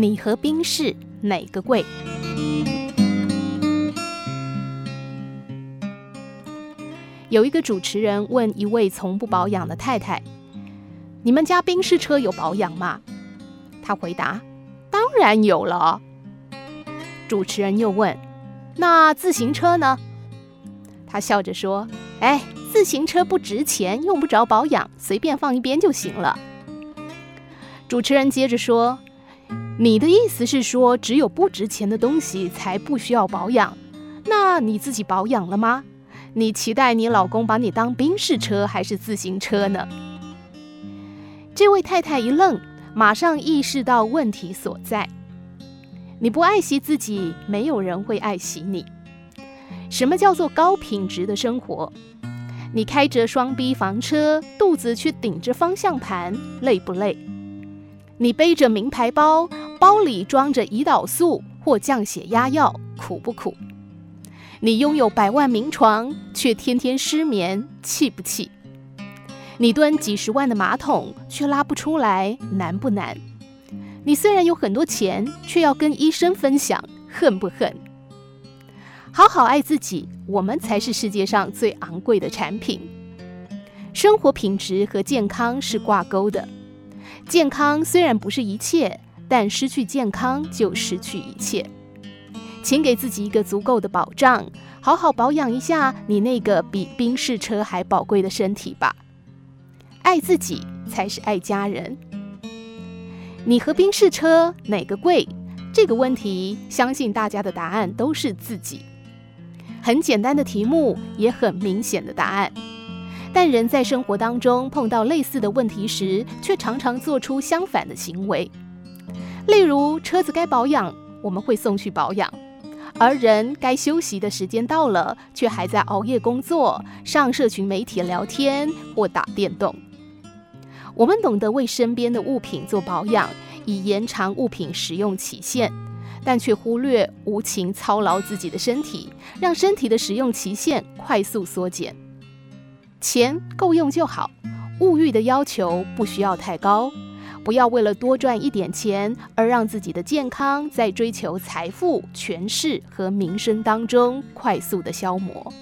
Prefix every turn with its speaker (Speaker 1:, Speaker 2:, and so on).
Speaker 1: 你和宾士哪个贵？有一个主持人问一位从不保养的太太：“你们家宾士车有保养吗？”他回答：“当然有了。”主持人又问：“那自行车呢？”他笑着说：“哎，自行车不值钱，用不着保养，随便放一边就行了。”主持人接着说：“你的意思是说，只有不值钱的东西才不需要保养？那你自己保养了吗？”你期待你老公把你当宾士车还是自行车呢？这位太太一愣，马上意识到问题所在。你不爱惜自己，没有人会爱惜你。什么叫做高品质的生活？你开着双逼房车，肚子却顶着方向盘，累不累？你背着名牌包，包里装着胰岛素或降血压药，苦不苦？你拥有百万名床，却天天失眠，气不气？你蹲几十万的马桶，却拉不出来，难不难？你虽然有很多钱，却要跟医生分享，恨不恨？好好爱自己，我们才是世界上最昂贵的产品。生活品质和健康是挂钩的，健康虽然不是一切，但失去健康就失去一切。请给自己一个足够的保障，好好保养一下你那个比宾士车还宝贵的身体吧。爱自己才是爱家人。你和宾士车哪个贵？这个问题，相信大家的答案都是自己。很简单的题目，也很明显的答案。但人在生活当中碰到类似的问题时，却常常做出相反的行为。例如，车子该保养，我们会送去保养。而人该休息的时间到了，却还在熬夜工作、上社群媒体聊天或打电动。我们懂得为身边的物品做保养，以延长物品使用期限，但却忽略无情操劳自己的身体，让身体的使用期限快速缩减。钱够用就好，物欲的要求不需要太高。不要为了多赚一点钱而让自己的健康在追求财富、权势和名声当中快速的消磨。